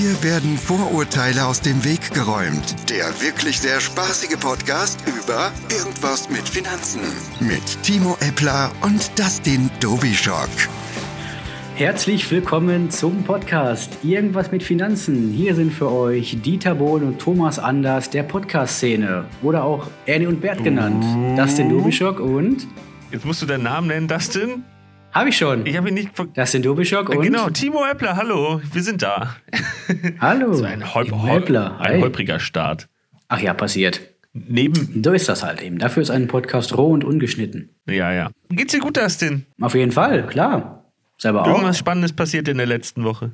Hier werden Vorurteile aus dem Weg geräumt. Der wirklich sehr spaßige Podcast über Irgendwas mit Finanzen. Mit Timo Eppler und Dustin Dobischock. Herzlich willkommen zum Podcast Irgendwas mit Finanzen. Hier sind für euch Dieter Bohlen und Thomas Anders der Podcast-Szene. Oder auch Ernie und Bert genannt. Dustin Dobischock und... Jetzt musst du deinen Namen nennen, Dustin. Habe ich schon. Ich habe ihn nicht. Dustin Dobischock und. Genau, Timo Eppler, hallo, wir sind da. Hallo. So ein, Holp Eppler. ein holpriger Start. Ach ja, passiert. Neben. So ist das halt eben. Dafür ist ein Podcast roh und ungeschnitten. Ja, ja. Geht's dir gut, Dustin? Auf jeden Fall, klar. Selber auch. Irgendwas Spannendes passiert in der letzten Woche.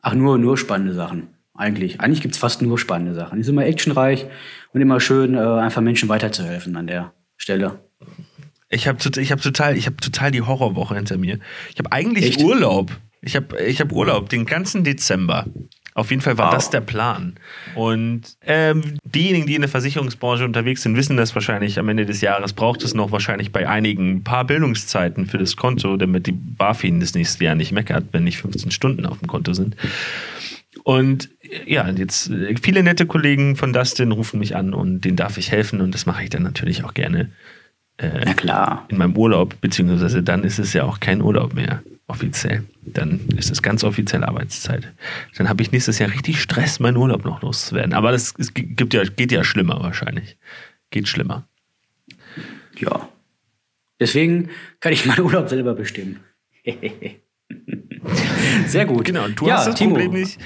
Ach, nur, nur spannende Sachen. Eigentlich. Eigentlich gibt es fast nur spannende Sachen. Die sind immer actionreich und immer schön, äh, einfach Menschen weiterzuhelfen an der Stelle. Ich habe ich hab total, ich hab total die Horrorwoche hinter mir. Ich habe eigentlich Echt? Urlaub. Ich habe ich hab Urlaub den ganzen Dezember. Auf jeden Fall war Wow. das der Plan. Und ähm, diejenigen, die in der Versicherungsbranche unterwegs sind, wissen das wahrscheinlich. Am Ende des Jahres braucht es noch wahrscheinlich bei einigen ein paar Bildungszeiten für das Konto, damit die BaFin das nächste Jahr nicht meckert, wenn nicht 15 Stunden auf dem Konto sind. Und ja, jetzt äh, viele nette Kollegen von Dustin rufen mich an und denen darf ich helfen und das mache ich dann natürlich auch gerne Na klar. in meinem Urlaub, beziehungsweise dann ist es ja auch kein Urlaub mehr offiziell. Dann ist es ganz offiziell Arbeitszeit. Dann habe ich nächstes Jahr richtig Stress, meinen Urlaub noch loszuwerden. Aber das es gibt ja, geht ja schlimmer wahrscheinlich. Geht schlimmer. Ja. Deswegen kann ich meinen Urlaub selber bestimmen. Sehr gut. Genau, du ja, hast das Timo, Problem nicht.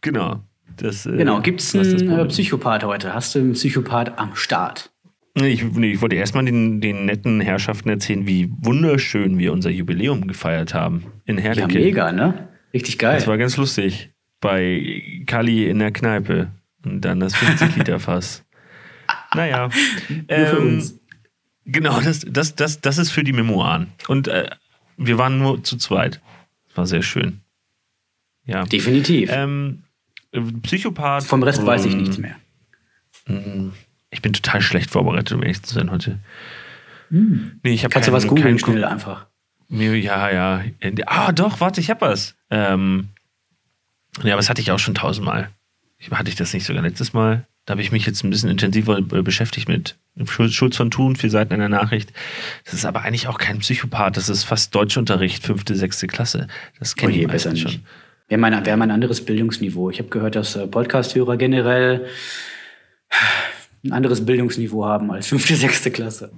Genau. Das, äh, Genau, gibt es einen äh. Psychopath heute? Hast du einen Psychopath am Start? Ich, nee, ich wollte erstmal den, den netten Herrschaften erzählen, wie wunderschön wir unser Jubiläum gefeiert haben in Ja, Herdecke. mega, ne? Richtig geil. Das war ganz lustig. Bei Kali in der Kneipe. Und dann das 50-Liter-Fass. naja. Nur für ähm, uns. Genau, das, das, das, das ist für die Memoiren. Und äh, wir waren nur zu zweit. War sehr schön. Ja. Definitiv. Ähm, äh, Psychopath. Vom Rest weiß ich nichts mehr. Ich bin total schlecht vorbereitet, um ehrlich zu sein heute. Nee, ich habe Kannst du was googeln schnell einfach? Ja, ja. Ah, doch, warte, ich hab was. Ähm, ja, aber das hatte ich auch schon tausendmal. Ich, hatte ich das nicht sogar letztes Mal? Da habe ich mich jetzt ein bisschen intensiver äh, beschäftigt mit Schul- Schulz von Thun, vier Seiten einer Nachricht. Das ist aber eigentlich auch kein Psychopath. Das ist fast Deutschunterricht, fünfte, sechste Klasse. Das Oh kennen je, die besser schon. Wir haben, ein, wir haben ein anderes Bildungsniveau. Ich habe gehört, dass äh, Podcast-Hörer generell ein anderes Bildungsniveau haben als fünfte, sechste Klasse.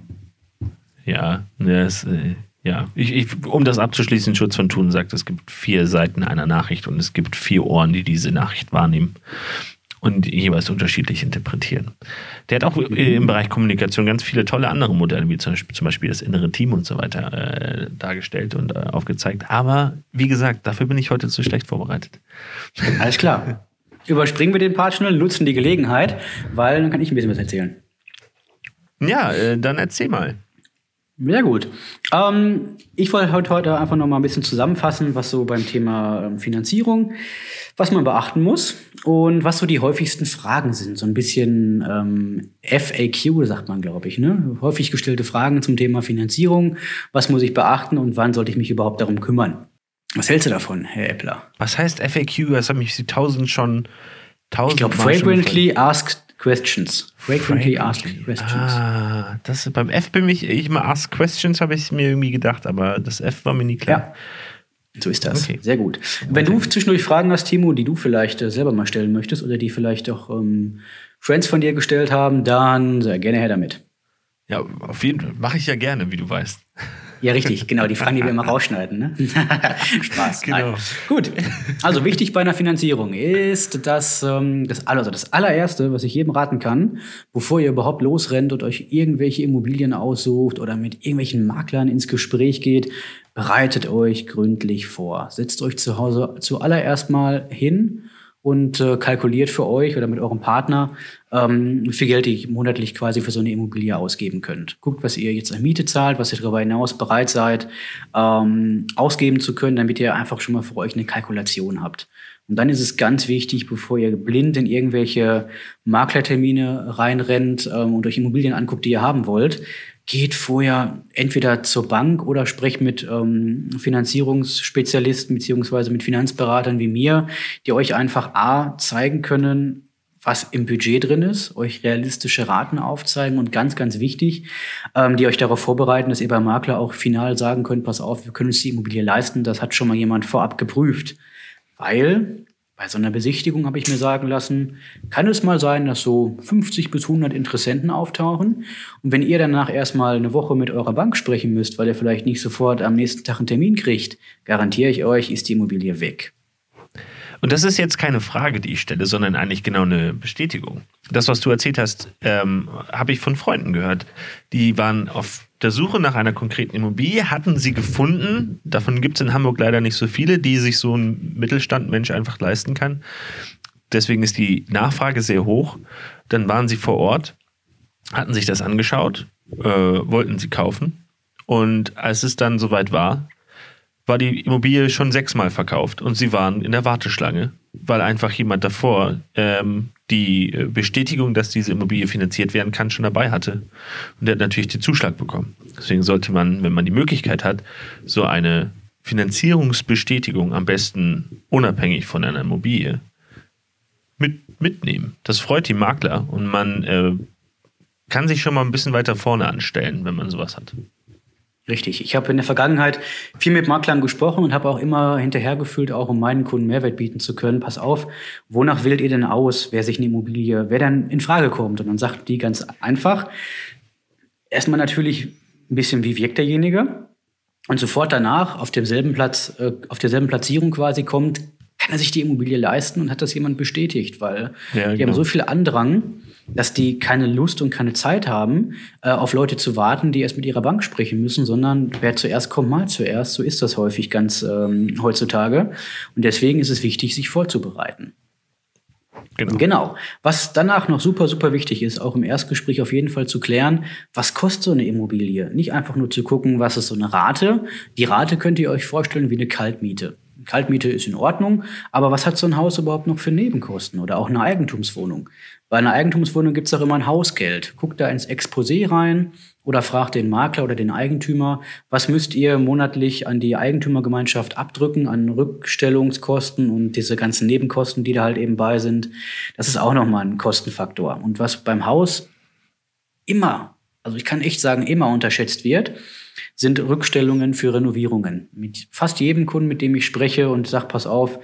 Ja, ja, es, äh, ja. Ich, ich, um das abzuschließen, Schutz von Thun sagt, es gibt vier Seiten einer Nachricht und es gibt vier Ohren, die diese Nachricht wahrnehmen und jeweils unterschiedlich interpretieren. Der hat auch äh, im Bereich Kommunikation ganz viele tolle andere Modelle, wie zum Beispiel, zum Beispiel das innere Team und so weiter, äh, dargestellt und äh, aufgezeigt. Aber wie gesagt, dafür bin ich heute zu schlecht vorbereitet. Alles klar. Überspringen wir den Part schnell, nutzen die Gelegenheit, weil dann kann ich ein bisschen was erzählen. Ja, äh, dann erzähl mal. Sehr gut. Ähm, ich wollte heute, einfach noch mal ein bisschen zusammenfassen, was so beim Thema ähm, Finanzierung, was man beachten muss und was so die häufigsten Fragen sind. So ein bisschen ähm, FAQ, sagt man, glaube ich. Ne? Häufig gestellte Fragen zum Thema Finanzierung. Was muss ich beachten und wann sollte ich mich überhaupt darum kümmern? Was hältst du davon, Herr Eppler? Was heißt FAQ? Das haben mich die tausend schon tausend Ich glaube, frequently asked questions. Frequently Frequently. asked questions. Ah, das beim F bin ich, ich mal Ask Questions habe ich mir irgendwie gedacht, aber das F war mir nie klar. Ja. So ist das. Okay. Sehr gut. Wenn du zwischendurch Fragen hast, Timo, die du vielleicht äh, selber mal stellen möchtest oder die vielleicht auch ähm, Friends von dir gestellt haben, dann sehr gerne her damit. Ja, auf jeden Fall. Mache ich ja gerne, wie du weißt. Ja, richtig, genau. Die Fragen, die wir immer rausschneiden. Ne? Spaß. Genau. Nein. Gut. Also wichtig bei einer Finanzierung ist, dass ähm, das, also das allererste, was ich jedem raten kann, bevor ihr überhaupt losrennt und euch irgendwelche Immobilien aussucht oder mit irgendwelchen Maklern ins Gespräch geht, bereitet euch gründlich vor. Setzt euch zu Hause zuallererst mal hin und äh, kalkuliert für euch oder mit eurem Partner, ähm, wie viel Geld ihr monatlich quasi für so eine Immobilie ausgeben könnt. Guckt, was ihr jetzt an Miete zahlt, was ihr darüber hinaus bereit seid, ähm, ausgeben zu können, damit ihr einfach schon mal für euch eine Kalkulation habt. Und dann ist es ganz wichtig, bevor ihr blind in irgendwelche Maklertermine reinrennt ähm, und euch Immobilien anguckt, die ihr haben wollt, geht vorher entweder zur Bank oder sprecht mit ähm, Finanzierungsspezialisten beziehungsweise mit Finanzberatern wie mir, die euch einfach A zeigen können, was im Budget drin ist, euch realistische Raten aufzeigen und ganz, ganz wichtig, ähm, die euch darauf vorbereiten, dass ihr beim Makler auch final sagen könnt, pass auf, wir können uns die Immobilie leisten, das hat schon mal jemand vorab geprüft. Weil bei so einer Besichtigung habe ich mir sagen lassen, kann es mal sein, dass so 50 bis 100 Interessenten auftauchen. Und wenn ihr danach erstmal eine Woche mit eurer Bank sprechen müsst, weil ihr vielleicht nicht sofort am nächsten Tag einen Termin kriegt, garantiere ich euch, ist die Immobilie weg. Und das ist jetzt keine Frage, die ich stelle, sondern eigentlich genau eine Bestätigung. Das, was du erzählt hast, ähm, habe ich von Freunden gehört. Die waren auf der Suche nach einer konkreten Immobilie, hatten sie gefunden. Davon gibt es in Hamburg leider nicht so viele, die sich so ein Mittelstandmensch einfach leisten kann. Deswegen ist die Nachfrage sehr hoch. Dann waren sie vor Ort, hatten sich das angeschaut, äh, wollten sie kaufen. Und als es dann soweit war, war die Immobilie schon sechsmal verkauft und sie waren in der Warteschlange, weil einfach jemand davor ähm, die Bestätigung, dass diese Immobilie finanziert werden kann, schon dabei hatte. Und der hat natürlich den Zuschlag bekommen. Deswegen sollte man, wenn man die Möglichkeit hat, so eine Finanzierungsbestätigung am besten unabhängig von einer Immobilie mit, mitnehmen. Das freut die Makler und man äh, kann sich schon mal ein bisschen weiter vorne anstellen, wenn man sowas hat. Richtig. Ich habe in der Vergangenheit viel mit Maklern gesprochen und habe auch immer hinterhergefühlt, auch um meinen Kunden Mehrwert bieten zu können. Pass auf, wonach wählt ihr denn aus, wer sich eine Immobilie, wer dann in Frage kommt? Und dann sagt die ganz einfach, erstmal natürlich ein bisschen, wie wirkt derjenige? Und sofort danach auf demselben Platz, äh, auf derselben Platzierung quasi kommt, kann er sich die Immobilie leisten und hat das jemand bestätigt, weil ja, die haben genau. so viel Andrang dass die keine Lust und keine Zeit haben, äh, auf Leute zu warten, die erst mit ihrer Bank sprechen müssen, sondern wer zuerst kommt, mal zuerst. So ist das häufig ganz ähm, heutzutage. Und deswegen ist es wichtig, sich vorzubereiten. Genau. genau. Was danach noch super, super wichtig ist, auch im Erstgespräch auf jeden Fall zu klären, was kostet so eine Immobilie? Nicht einfach nur zu gucken, was ist so eine Rate. Die Rate könnt ihr euch vorstellen wie eine Kaltmiete. Kaltmiete ist in Ordnung, aber was hat so ein Haus überhaupt noch für Nebenkosten oder auch eine Eigentumswohnung? Bei einer Eigentumswohnung gibt es auch immer ein Hausgeld. Guckt da ins Exposé rein oder fragt den Makler oder den Eigentümer, was müsst ihr monatlich an die Eigentümergemeinschaft abdrücken, an Rückstellungskosten und diese ganzen Nebenkosten, die da halt eben bei sind. Das ist auch nochmal ein Kostenfaktor. Und was beim Haus immer, also ich kann echt sagen, immer unterschätzt wird, sind Rückstellungen für Renovierungen. Mit fast jedem Kunden, mit dem ich spreche und sage, pass auf,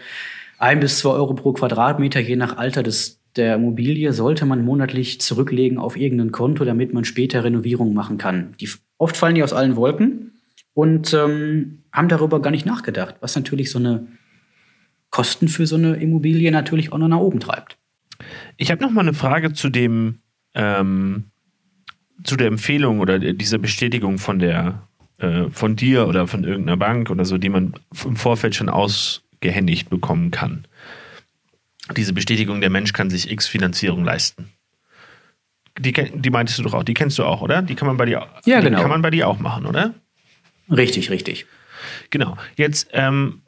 ein bis zwei Euro pro Quadratmeter, je nach Alter des der Immobilie sollte man monatlich zurücklegen auf irgendein Konto, damit man später Renovierungen machen kann. Die, oft fallen die aus allen Wolken und ähm, haben darüber gar nicht nachgedacht, was natürlich so eine Kosten für so eine Immobilie natürlich auch noch nach oben treibt. Ich habe noch mal eine Frage zu dem ähm, zu der Empfehlung oder dieser Bestätigung von der äh, von dir oder von irgendeiner Bank oder so, die man im Vorfeld schon ausgehändigt bekommen kann diese Bestätigung, der Mensch kann sich X Finanzierung leisten. Die, die meintest du doch auch, die kennst du auch, oder? Die kann man bei dir, ja, genau. kann man bei dir auch machen, oder? Richtig, richtig. Genau. Jetzt ähm,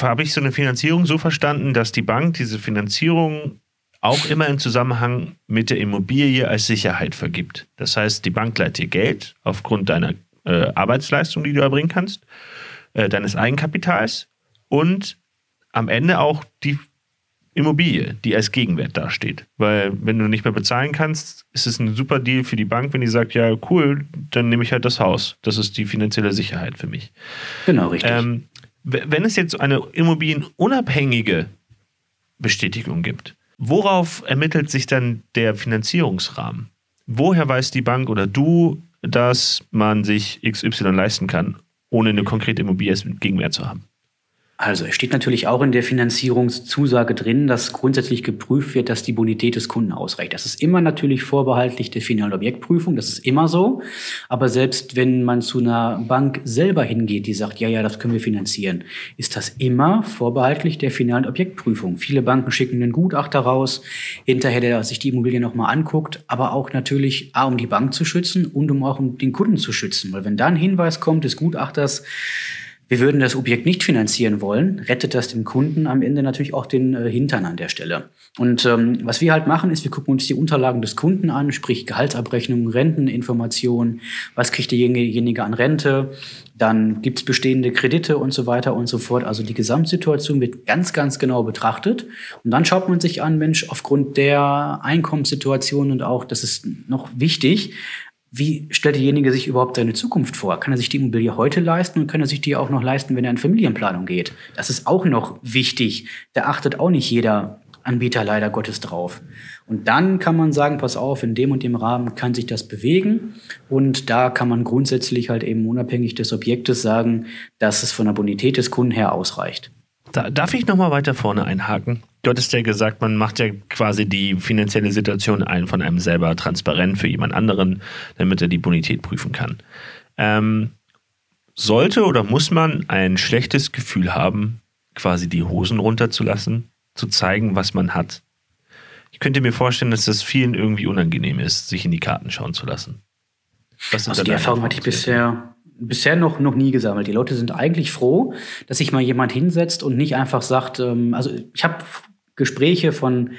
habe ich so eine Finanzierung so verstanden, dass die Bank diese Finanzierung auch immer im Zusammenhang mit der Immobilie als Sicherheit vergibt. Das heißt, die Bank leiht dir Geld aufgrund deiner äh, Arbeitsleistung, die du erbringen kannst, äh, deines Eigenkapitals und am Ende auch die Immobilie, die als Gegenwert dasteht. Weil wenn du nicht mehr bezahlen kannst, ist es ein super Deal für die Bank, wenn die sagt, ja cool, dann nehme ich halt das Haus. Das ist die finanzielle Sicherheit für mich. Genau, richtig. Ähm, wenn es jetzt eine immobilienunabhängige Bestätigung gibt, worauf ermittelt sich dann der Finanzierungsrahmen? Woher weiß die Bank oder du, dass man sich XY leisten kann, ohne eine konkrete Immobilie als Gegenwert zu haben? Also es steht natürlich auch in der Finanzierungszusage drin, dass grundsätzlich geprüft wird, dass die Bonität des Kunden ausreicht. Das ist immer natürlich vorbehaltlich der finalen Objektprüfung, das ist immer so. Aber selbst wenn man zu einer Bank selber hingeht, die sagt, ja, ja, das können wir finanzieren, ist das immer vorbehaltlich der finalen Objektprüfung. Viele Banken schicken einen Gutachter raus, hinterher, der sich die Immobilie nochmal anguckt, aber auch natürlich A, um die Bank zu schützen und um auch den Kunden zu schützen. Weil wenn da ein Hinweis kommt des Gutachters, wir würden das Objekt nicht finanzieren wollen, rettet das dem Kunden am Ende natürlich auch den äh, Hintern an der Stelle. Und ähm, was wir halt machen, ist, wir gucken uns die Unterlagen des Kunden an, sprich Gehaltsabrechnungen, Renteninformationen, was kriegt derjenige an Rente, dann gibt's bestehende Kredite und so weiter und so fort. Also die Gesamtsituation wird ganz, ganz genau betrachtet. Und dann schaut man sich an, Mensch, aufgrund der Einkommenssituation und auch, das ist noch wichtig, wie stellt derjenige sich überhaupt seine Zukunft vor? Kann er sich die Immobilie heute leisten und kann er sich die auch noch leisten, wenn er in Familienplanung geht? Das ist auch noch wichtig. Da achtet auch nicht jeder Anbieter leider Gottes drauf. Und dann kann man sagen, pass auf, in dem und dem Rahmen kann sich das bewegen. Und da kann man grundsätzlich halt eben unabhängig des Objektes sagen, dass es von der Bonität des Kunden her ausreicht. Da, darf ich nochmal weiter vorne einhaken? Du hattest ja gesagt, man macht ja quasi die finanzielle Situation ein von einem selber transparent für jemand anderen, damit er die Bonität prüfen kann. Ähm, sollte oder muss man ein schlechtes Gefühl haben, quasi die Hosen runterzulassen, zu zeigen, was man hat? Ich könnte mir vorstellen, dass das vielen irgendwie unangenehm ist, sich in die Karten schauen zu lassen. also die Erfahrung hatte ich bisher bisher noch, noch nie gesammelt. Die Leute sind eigentlich froh, dass sich mal jemand hinsetzt und nicht einfach sagt, ähm, also ich habe Gespräche von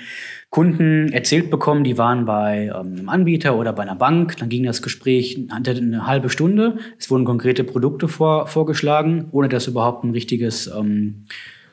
Kunden erzählt bekommen, die waren bei ähm, einem Anbieter oder bei einer Bank. Dann ging das Gespräch eine halbe Stunde. Es wurden konkrete Produkte vor, vorgeschlagen, ohne dass überhaupt ein richtiges, ähm,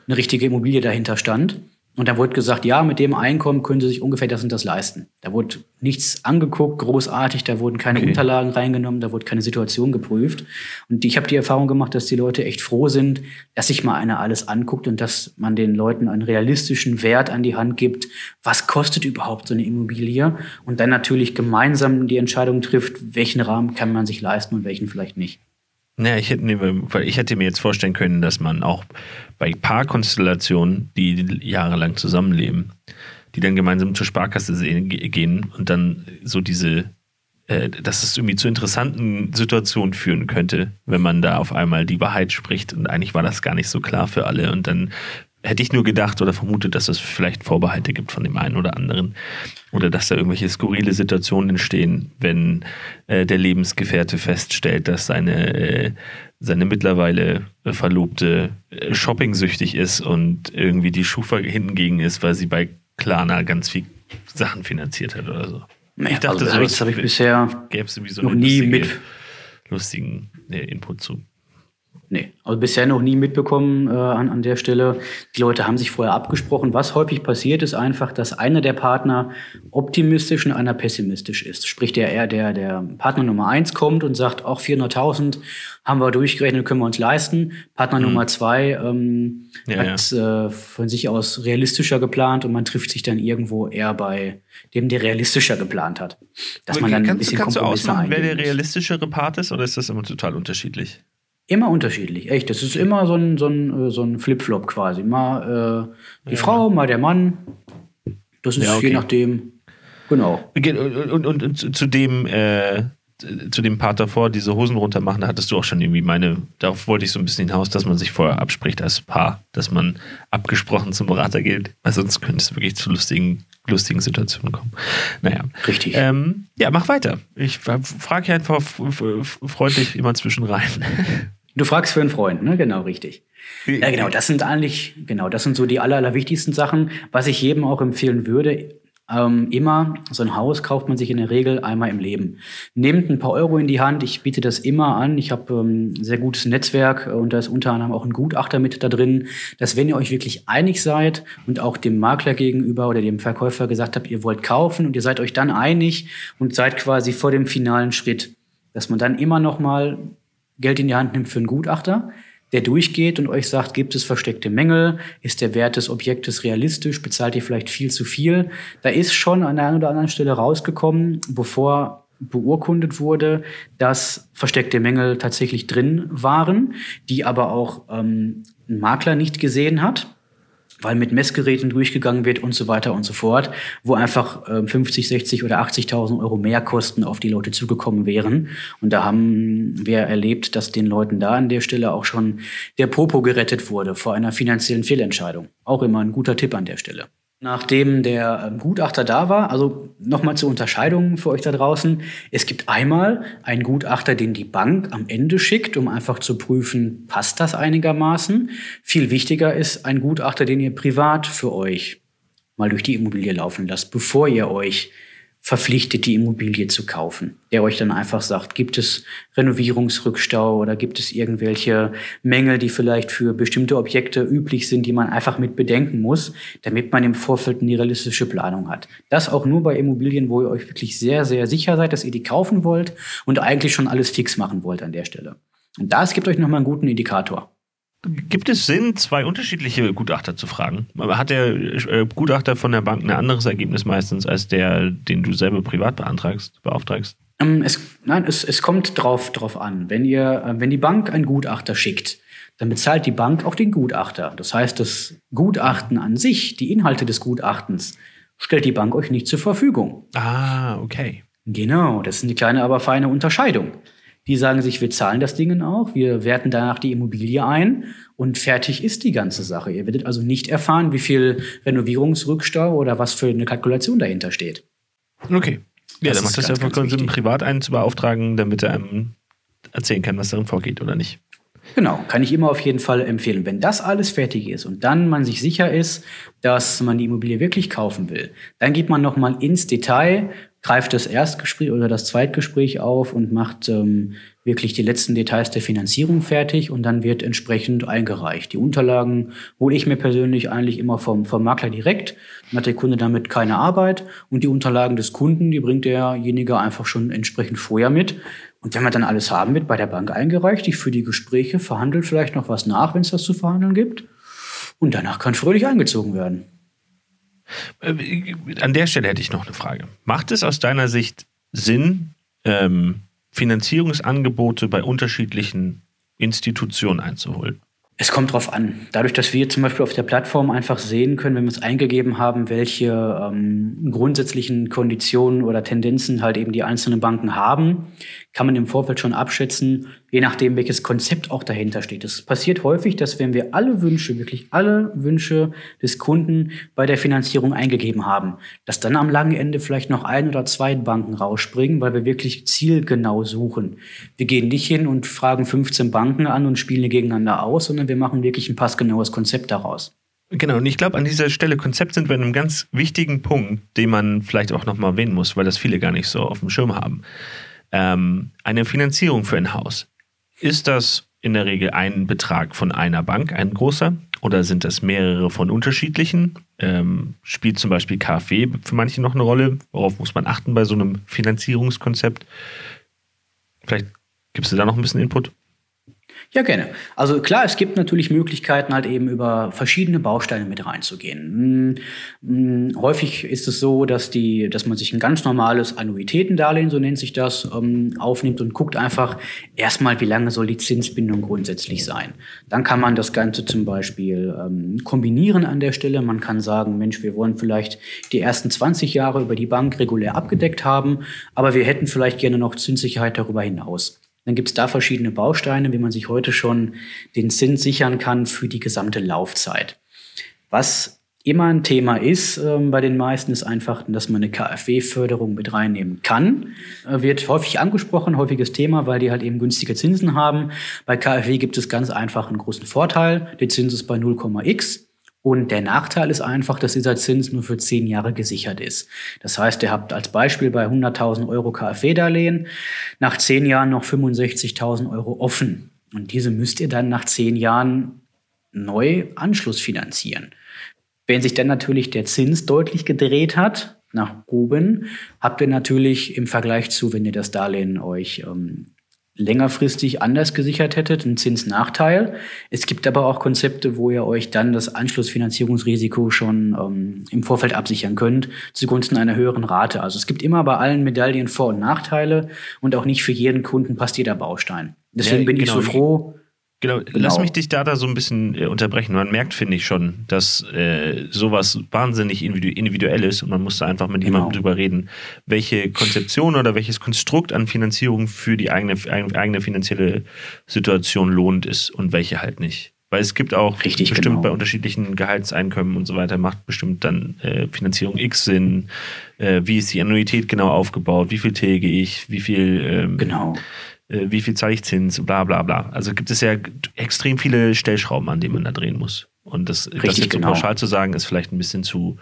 eine richtige Immobilie dahinter stand. Und da wurde gesagt, ja, mit dem Einkommen können Sie sich ungefähr das und das leisten. Da wurde nichts angeguckt, großartig, da wurden keine okay. Unterlagen reingenommen, da wurde keine Situation geprüft. Und ich habe die Erfahrung gemacht, dass die Leute echt froh sind, dass sich mal einer alles anguckt und dass man den Leuten einen realistischen Wert an die Hand gibt. Was kostet überhaupt so eine Immobilie? Und dann natürlich gemeinsam die Entscheidung trifft, welchen Rahmen kann man sich leisten und welchen vielleicht nicht. Naja, ich hätte, weil ich hätte mir jetzt vorstellen können, dass man auch bei Paarkonstellationen, die jahrelang zusammenleben, die dann gemeinsam zur Sparkasse gehen und dann so diese, äh, dass es irgendwie zu interessanten Situationen führen könnte, wenn man da auf einmal die Wahrheit spricht und eigentlich war das gar nicht so klar für alle und dann hätte ich nur gedacht oder vermutet, dass es vielleicht Vorbehalte gibt von dem einen oder anderen. Oder dass da irgendwelche skurrile Situationen entstehen, wenn äh, der Lebensgefährte feststellt, dass seine, äh, seine mittlerweile Verlobte äh, shopping-süchtig ist und irgendwie die Schufa hinten gegen ist, weil sie bei Klarna ganz viel Sachen finanziert hat oder so. Naja, ich dachte, also, das habe ich bisher gäbe es so noch nie mit lustigen äh, Input zu. Nee, also bisher noch nie mitbekommen äh, an, an der Stelle. Die Leute haben sich vorher abgesprochen. Was häufig passiert, ist einfach, dass einer der Partner optimistisch und einer pessimistisch ist. Sprich, der, eher der, der Partner Nummer eins kommt und sagt, auch 400.000 haben wir durchgerechnet, können wir uns leisten. Partner mhm. Nummer zwei ähm, ja, hat ja. Äh, von sich aus realistischer geplant und man trifft sich dann irgendwo eher bei dem, der realistischer geplant hat. Dass man dann kannst, ein bisschen kannst du ausmachen, wer der realistischere Part ist oder ist das immer total unterschiedlich? Immer unterschiedlich, echt. Das ist immer so ein, so ein, äh, so ein Flip-Flop quasi. Mal äh, die ja. Frau, mal der Mann. Das ist ja, okay. je nachdem. Genau. Und, und, und zu dem, äh, zu dem Part davor, diese Hosen runter machen, da hattest du auch schon irgendwie meine, darauf wollte ich so ein bisschen hinaus, dass man sich vorher abspricht als Paar, dass man abgesprochen zum Berater geht, weil sonst könnte es wirklich zu lustigen, lustigen Situationen kommen. Naja. Richtig. Ähm, ja, mach weiter. Ich frage hier einfach freundlich immer zwischen rein. Du fragst für einen Freund, ne? Genau, richtig. Ja, genau, das sind eigentlich, genau, das sind so die aller, allerwichtigsten Sachen. Was ich jedem auch empfehlen würde, ähm, immer, so ein Haus kauft man sich in der Regel einmal im Leben. Nehmt ein paar Euro in die Hand, ich biete das immer an. Ich habe ähm, ein sehr gutes Netzwerk äh, und da ist unter anderem auch ein Gutachter mit da drin, dass wenn ihr euch wirklich einig seid und auch dem Makler gegenüber oder dem Verkäufer gesagt habt, ihr wollt kaufen und ihr seid euch dann einig und seid quasi vor dem finalen Schritt, dass man dann immer noch mal Geld in die Hand nimmt für einen Gutachter, der durchgeht und euch sagt, gibt es versteckte Mängel? Ist der Wert des Objektes realistisch? Bezahlt ihr vielleicht viel zu viel? Da ist schon an der einen oder anderen Stelle rausgekommen, bevor beurkundet wurde, dass versteckte Mängel tatsächlich drin waren, die aber auch ähm, ein Makler nicht gesehen hat weil mit Messgeräten durchgegangen wird und so weiter und so fort, wo einfach äh, 50, 60 oder 80.000 Euro mehr Kosten auf die Leute zugekommen wären. Und da haben wir erlebt, dass den Leuten da an der Stelle auch schon der Popo gerettet wurde vor einer finanziellen Fehlentscheidung. Auch immer ein guter Tipp an der Stelle. Nachdem der ähm, Gutachter da war, also nochmal zur Unterscheidung für euch da draußen. Es gibt einmal einen Gutachter, den die Bank am Ende schickt, um einfach zu prüfen, passt das einigermaßen. Viel wichtiger ist ein Gutachter, den ihr privat für euch mal durch die Immobilie laufen lasst, bevor ihr euch verpflichtet, die Immobilie zu kaufen. Der euch dann einfach sagt, gibt es Renovierungsrückstau oder gibt es irgendwelche Mängel, die vielleicht für bestimmte Objekte üblich sind, die man einfach mit bedenken muss, damit man im Vorfeld eine realistische Planung hat. Das auch nur bei Immobilien, wo ihr euch wirklich sehr, sehr sicher seid, dass ihr die kaufen wollt und eigentlich schon alles fix machen wollt an der Stelle. Und das gibt euch nochmal einen guten Indikator. Gibt es Sinn, zwei unterschiedliche Gutachter zu fragen? Hat der äh, Gutachter von der Bank ein anderes Ergebnis meistens als der, den du selber privat beantragst, beauftragst? Ähm, es, nein, es, es kommt drauf, drauf an. Wenn, ihr, äh, wenn die Bank einen Gutachter schickt, dann bezahlt die Bank auch den Gutachter. Das heißt, das Gutachten an sich, die Inhalte des Gutachtens, stellt die Bank euch nicht zur Verfügung. Ah, okay. Genau, das ist eine kleine, aber feine Unterscheidung. Die sagen sich, wir zahlen das Ding auch, wir werten danach die Immobilie ein und fertig ist die ganze Sache. Ihr werdet also nicht erfahren, wie viel Renovierungsrückstau oder was für eine Kalkulation dahinter steht. Okay. Ja, dann macht das ja vollkommen Sinn, privat einen zu beauftragen, damit er einem erzählen kann, was darin vorgeht oder nicht. Genau, kann ich immer auf jeden Fall empfehlen. Wenn das alles fertig ist und dann man sich sicher ist, dass man die Immobilie wirklich kaufen will, dann geht man noch mal ins Detail greift das Erstgespräch oder das Zweitgespräch auf und macht ähm, wirklich die letzten Details der Finanzierung fertig und dann wird entsprechend eingereicht. Die Unterlagen hole ich mir persönlich eigentlich immer vom, vom Makler direkt. Dann hat der Kunde damit keine Arbeit und die Unterlagen des Kunden, die bringt derjenige einfach schon entsprechend vorher mit. Und wenn man dann alles haben wird, bei der Bank eingereicht, ich für die Gespräche, verhandelt vielleicht noch was nach, wenn es das zu verhandeln gibt. Und danach kann fröhlich eingezogen werden. Äh, an der Stelle hätte ich noch eine Frage. Macht es aus deiner Sicht Sinn, ähm, Finanzierungsangebote bei unterschiedlichen Institutionen einzuholen? Es kommt drauf an. Dadurch, dass wir zum Beispiel auf der Plattform einfach sehen können, wenn wir es eingegeben haben, welche ähm, grundsätzlichen Konditionen oder Tendenzen halt eben die einzelnen Banken haben, kann man im Vorfeld schon abschätzen, je nachdem, welches Konzept auch dahinter steht. Es passiert häufig, dass wenn wir alle Wünsche, wirklich alle Wünsche des Kunden bei der Finanzierung eingegeben haben, dass dann am langen Ende vielleicht noch ein oder zwei Banken rausspringen, weil wir wirklich zielgenau suchen. Wir gehen nicht hin und fragen 15 Banken an und spielen gegeneinander aus, sondern wir machen wirklich ein passgenaues Konzept daraus. Genau, und ich glaube, an dieser Stelle Konzept sind wir an einem ganz wichtigen Punkt, den man vielleicht auch nochmal erwähnen muss, weil das viele gar nicht so auf dem Schirm haben. Ähm, eine Finanzierung für ein Haus ist das in der Regel ein Betrag von einer Bank, ein großer, oder sind das mehrere von unterschiedlichen? Ähm, spielt zum Beispiel KfW für manche noch eine Rolle? Worauf muss man achten bei so einem Finanzierungskonzept? Vielleicht gibst du da noch ein bisschen Input? Ja, gerne. Also klar, es gibt natürlich Möglichkeiten, halt eben über verschiedene Bausteine mit reinzugehen. Hm, hm, häufig ist es so, dass, die, dass man sich ein ganz normales Annuitätendarlehen, so nennt sich das, ähm, aufnimmt und guckt einfach erstmal, wie lange soll die Zinsbindung grundsätzlich sein. Dann kann man das Ganze zum Beispiel ähm, kombinieren an der Stelle. Man kann sagen, Mensch, wir wollen vielleicht die ersten 20 Jahre über die Bank regulär abgedeckt haben, aber wir hätten vielleicht gerne noch Zinssicherheit darüber hinaus. Dann gibt es da verschiedene Bausteine, wie man sich heute schon den Zins sichern kann für die gesamte Laufzeit. Was immer ein Thema ist äh, bei den meisten, ist einfach, dass man eine KfW-Förderung mit reinnehmen kann. Äh, wird häufig angesprochen, häufiges Thema, weil die halt eben günstige Zinsen haben. Bei KfW gibt es ganz einfach einen großen Vorteil. Der Zins ist bei 0,x. Und der Nachteil ist einfach, dass dieser Zins nur für zehn Jahre gesichert ist. Das heißt, ihr habt als Beispiel bei 100.000 Euro KfW-Darlehen nach zehn Jahren noch 65.000 Euro offen. Und diese müsst ihr dann nach zehn Jahren neu anschlussfinanzieren. Wenn sich dann natürlich der Zins deutlich gedreht hat, nach oben, habt ihr natürlich im Vergleich zu, wenn ihr das Darlehen euch ähm, längerfristig anders gesichert hättet, ein Zinsnachteil. Es gibt aber auch Konzepte, wo ihr euch dann das Anschlussfinanzierungsrisiko schon ähm, im Vorfeld absichern könnt, zugunsten einer höheren Rate. Also es gibt immer bei allen Medaillen Vor- und Nachteile und auch nicht für jeden Kunden passt jeder Baustein. Deswegen ja, bin genau. ich so froh, Genau. genau. lass mich dich da, da so ein bisschen äh, unterbrechen. Man merkt, finde ich schon, dass äh, sowas wahnsinnig individu individuell ist und man muss da einfach mit genau. jemandem drüber reden, welche Konzeption oder welches Konstrukt an Finanzierung für die eigene, eigene finanzielle Situation lohnt ist und welche halt nicht. Weil es gibt auch Richtig, bestimmt genau. bei unterschiedlichen Gehaltseinkommen und so weiter, macht bestimmt dann äh, Finanzierung X Sinn. Äh, wie ist die Annuität genau aufgebaut? Wie viel tilge ich? Wie viel, ähm, Genau. Äh, wie viel zahle ich Zins? Bla bla bla. Also gibt es ja extrem viele Stellschrauben, an denen man da drehen muss. Und das, das jetzt so genau. pauschal zu sagen, ist vielleicht ein bisschen zu,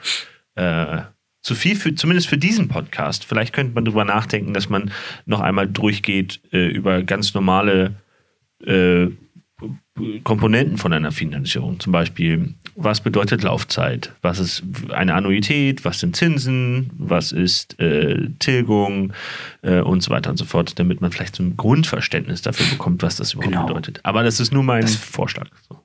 äh, zu viel, für, zumindest für diesen Podcast. Vielleicht könnte man darüber nachdenken, dass man noch einmal durchgeht äh, über ganz normale äh, Komponenten von einer Finanzierung. Zum Beispiel, was bedeutet Laufzeit? Was ist eine Annuität? Was sind Zinsen? Was ist äh, Tilgung? Äh, und so weiter und so fort, damit man vielleicht so ein Grundverständnis dafür bekommt, was das überhaupt Genau. bedeutet. Aber das ist nur mein Vorschlag. So.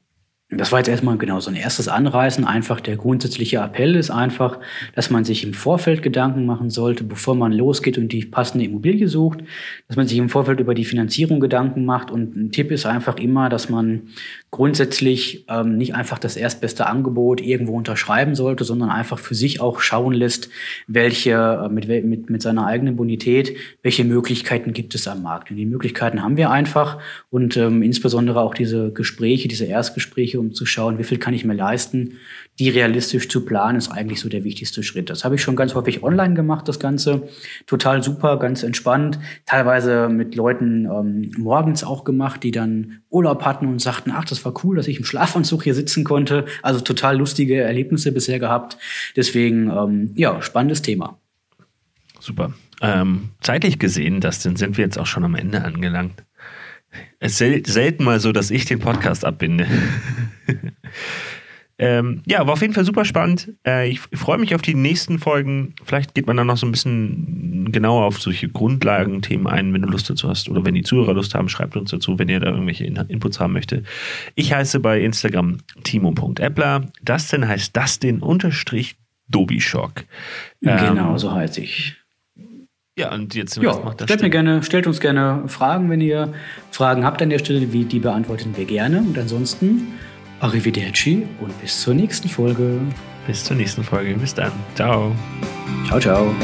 Das war jetzt erstmal genau so ein erstes Anreißen. Einfach der grundsätzliche Appell ist einfach, dass man sich im Vorfeld Gedanken machen sollte, bevor man losgeht und die passende Immobilie sucht, dass man sich im Vorfeld über die Finanzierung Gedanken macht. Und ein Tipp ist einfach immer, dass man grundsätzlich ähm, nicht einfach das erstbeste Angebot irgendwo unterschreiben sollte, sondern einfach für sich auch schauen lässt, welche äh, mit, mit, mit seiner eigenen Bonität, welche Möglichkeiten gibt es am Markt. Und die Möglichkeiten haben wir einfach und ähm, insbesondere auch diese Gespräche, diese Erstgespräche, um zu schauen, wie viel kann ich mir leisten, die realistisch zu planen, ist eigentlich so der wichtigste Schritt. Das habe ich schon ganz häufig online gemacht, das Ganze. Total super, ganz entspannt. Teilweise mit Leuten ähm, morgens auch gemacht, die dann Urlaub hatten und sagten, ach, das war cool, dass ich im Schlafanzug hier sitzen konnte. Also total lustige Erlebnisse bisher gehabt. Deswegen, ähm, ja, spannendes Thema. Super. Ähm, zeitlich gesehen, Dustin, sind wir jetzt auch schon am Ende angelangt. Es ist sel selten mal so, dass ich den Podcast abbinde. ähm, ja, war auf jeden Fall super spannend. Äh, ich freue mich auf die nächsten Folgen. Vielleicht geht man dann noch so ein bisschen genauer auf solche Grundlagenthemen ein, wenn du Lust dazu hast. Oder wenn die Zuhörer Lust haben, schreibt uns dazu, wenn ihr da irgendwelche In Inputs haben möchte. Ich heiße bei Instagram timo.appler. Dustin heißt Dustin unterstrich Dobischock. genau, so heißt ich. Ja, und jetzt Ja, macht das stellt, mir denn? gerne, stellt uns gerne Fragen, wenn ihr Fragen habt an der Stelle, wie, die beantworten wir gerne. Und ansonsten Arrivederci und bis zur nächsten Folge. Bis zur nächsten Folge. Bis dann. Ciao. Ciao, ciao.